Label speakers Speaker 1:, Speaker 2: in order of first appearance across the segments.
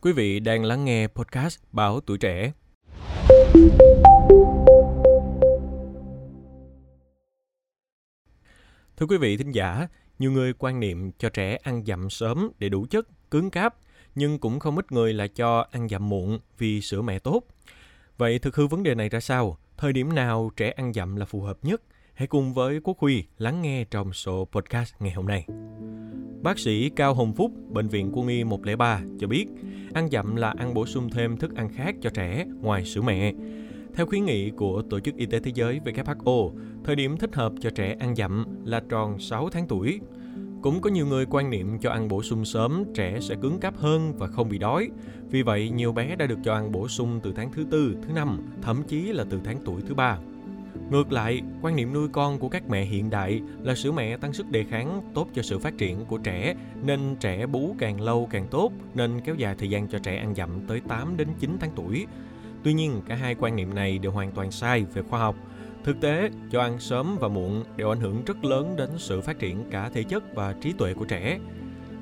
Speaker 1: Quý vị đang lắng nghe podcast Báo Tuổi Trẻ. Thưa quý vị thính giả, nhiều người quan niệm cho trẻ ăn dặm sớm để đủ chất, cứng cáp, nhưng cũng không ít người là cho ăn dặm muộn vì sữa mẹ tốt. Vậy thực hư vấn đề này ra sao? Thời điểm nào trẻ ăn dặm là phù hợp nhất? Hãy cùng với Quốc Huy lắng nghe trong số podcast ngày hôm nay. Bác sĩ Cao Hồng Phúc, Bệnh viện Quân y 103 cho biết, ăn dặm là ăn bổ sung thêm thức ăn khác cho trẻ ngoài sữa mẹ. Theo khuyến nghị của Tổ chức Y tế Thế giới WHO, thời điểm thích hợp cho trẻ ăn dặm là tròn 6 tháng tuổi. Cũng có nhiều người quan niệm cho ăn bổ sung sớm trẻ sẽ cứng cáp hơn và không bị đói. Vì vậy, nhiều bé đã được cho ăn bổ sung từ tháng thứ tư, thứ năm, thậm chí là từ tháng tuổi thứ ba. Ngược lại, quan niệm nuôi con của các mẹ hiện đại là sữa mẹ tăng sức đề kháng tốt cho sự phát triển của trẻ, nên trẻ bú càng lâu càng tốt, nên kéo dài thời gian cho trẻ ăn dặm tới 8 đến 9 tháng tuổi. Tuy nhiên, cả hai quan niệm này đều hoàn toàn sai về khoa học. Thực tế, cho ăn sớm và muộn đều ảnh hưởng rất lớn đến sự phát triển cả thể chất và trí tuệ của trẻ.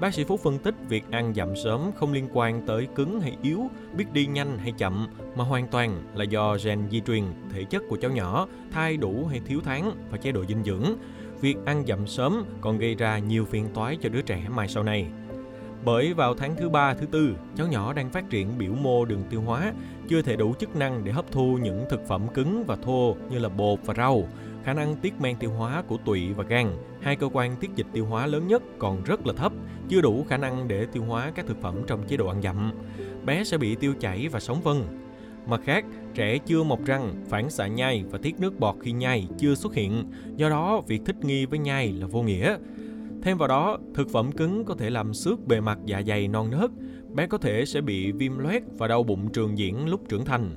Speaker 1: Bác sĩ Phúc phân tích việc ăn dặm sớm không liên quan tới cứng hay yếu, biết đi nhanh hay chậm, mà hoàn toàn là do gen di truyền, thể chất của cháu nhỏ, thai đủ hay thiếu tháng và chế độ dinh dưỡng. Việc ăn dặm sớm còn gây ra nhiều phiền toái cho đứa trẻ mai sau này. Bởi vào tháng thứ ba, thứ tư, cháu nhỏ đang phát triển biểu mô đường tiêu hóa, chưa thể đủ chức năng để hấp thu những thực phẩm cứng và thô như là bột và rau. Khả năng tiết men tiêu hóa của tụy và gan, hai cơ quan tiết dịch tiêu hóa lớn nhất còn rất là thấp, chưa đủ khả năng để tiêu hóa các thực phẩm trong chế độ ăn dặm. Bé sẽ bị tiêu chảy và sống vân. Mặt khác, trẻ chưa mọc răng, phản xạ nhai và tiết nước bọt khi nhai chưa xuất hiện, do đó việc thích nghi với nhai là vô nghĩa. Thêm vào đó, thực phẩm cứng có thể làm xước bề mặt dạ dày non nớt, bé có thể sẽ bị viêm loét và đau bụng trường diễn lúc trưởng thành.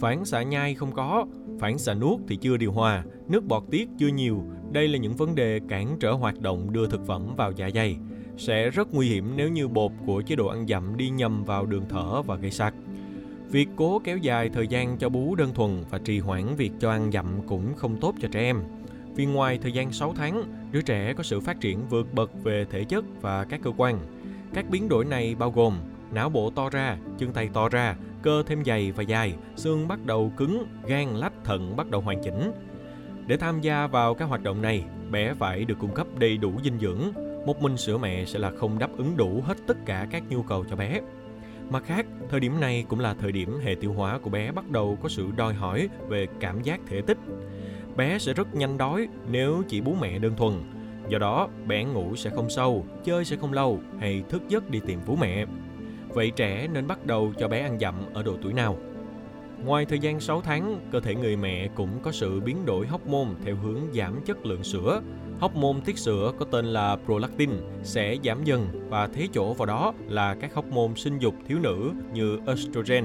Speaker 1: Phản xạ nhai không có, phản xạ nuốt thì chưa điều hòa, nước bọt tiết chưa nhiều. Đây là những vấn đề cản trở hoạt động đưa thực phẩm vào dạ dày. Sẽ rất nguy hiểm nếu như bột của chế độ ăn dặm đi nhầm vào đường thở và gây sặc. Việc cố kéo dài thời gian cho bú đơn thuần và trì hoãn việc cho ăn dặm cũng không tốt cho trẻ em. Vì ngoài thời gian 6 tháng, đứa trẻ có sự phát triển vượt bậc về thể chất và các cơ quan. Các biến đổi này bao gồm não bộ to ra, chân tay to ra, cơ thêm dày và dài, xương bắt đầu cứng, gan, lách, thận bắt đầu hoàn chỉnh. Để tham gia vào các hoạt động này, bé phải được cung cấp đầy đủ dinh dưỡng. Một mình sữa mẹ sẽ là không đáp ứng đủ hết tất cả các nhu cầu cho bé. Mặt khác, thời điểm này cũng là thời điểm hệ tiêu hóa của bé bắt đầu có sự đòi hỏi về cảm giác thể tích. Bé sẽ rất nhanh đói nếu chỉ bú mẹ đơn thuần. Do đó, bé ngủ sẽ không sâu, chơi sẽ không lâu hay thức giấc đi tìm bú mẹ. Vậy trẻ nên bắt đầu cho bé ăn dặm ở độ tuổi nào? Ngoài thời gian 6 tháng, cơ thể người mẹ cũng có sự biến đổi hormone theo hướng giảm chất lượng sữa. Hormone tiết sữa có tên là prolactin sẽ giảm dần và thế chỗ vào đó là các hormone sinh dục thiếu nữ như estrogen.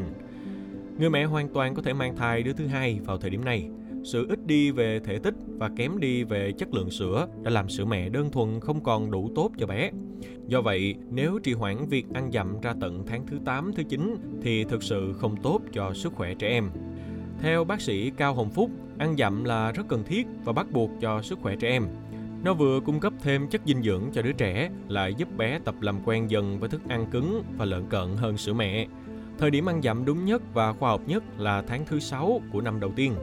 Speaker 1: Người mẹ hoàn toàn có thể mang thai đứa thứ hai vào thời điểm này. Sự ít đi về thể tích và kém đi về chất lượng sữa đã làm sữa mẹ đơn thuần không còn đủ tốt cho bé. Do vậy, nếu trì hoãn việc ăn dặm ra tận tháng thứ 8, thứ 9 thì thực sự không tốt cho sức khỏe trẻ em. Theo bác sĩ Cao Hồng Phúc, ăn dặm là rất cần thiết và bắt buộc cho sức khỏe trẻ em. Nó vừa cung cấp thêm chất dinh dưỡng cho đứa trẻ, lại giúp bé tập làm quen dần với thức ăn cứng và lợn cận hơn sữa mẹ. Thời điểm ăn dặm đúng nhất và khoa học nhất là tháng thứ 6 của năm đầu tiên.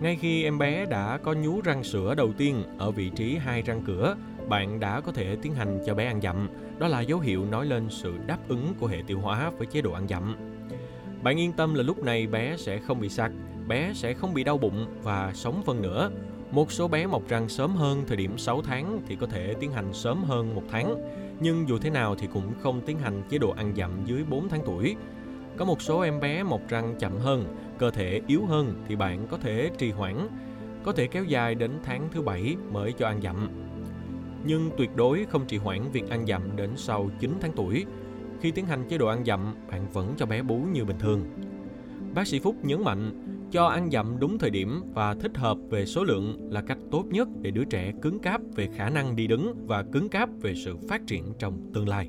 Speaker 1: Ngay khi em bé đã có nhú răng sữa đầu tiên ở vị trí hai răng cửa, bạn đã có thể tiến hành cho bé ăn dặm. Đó là dấu hiệu nói lên sự đáp ứng của hệ tiêu hóa với chế độ ăn dặm. Bạn yên tâm là lúc này bé sẽ không bị sặc, bé sẽ không bị đau bụng và sống phân nữa. Một số bé mọc răng sớm hơn thời điểm 6 tháng thì có thể tiến hành sớm hơn một tháng. Nhưng dù thế nào thì cũng không tiến hành chế độ ăn dặm dưới 4 tháng tuổi. Có một số em bé mọc răng chậm hơn, cơ thể yếu hơn thì bạn có thể trì hoãn, có thể kéo dài đến tháng thứ bảy mới cho ăn dặm. Nhưng tuyệt đối không trì hoãn việc ăn dặm đến sau 9 tháng tuổi. Khi tiến hành chế độ ăn dặm, bạn vẫn cho bé bú như bình thường. Bác sĩ Phúc nhấn mạnh, cho ăn dặm đúng thời điểm và thích hợp về số lượng là cách tốt nhất để đứa trẻ cứng cáp về khả năng đi đứng và cứng cáp về sự phát triển trong tương lai.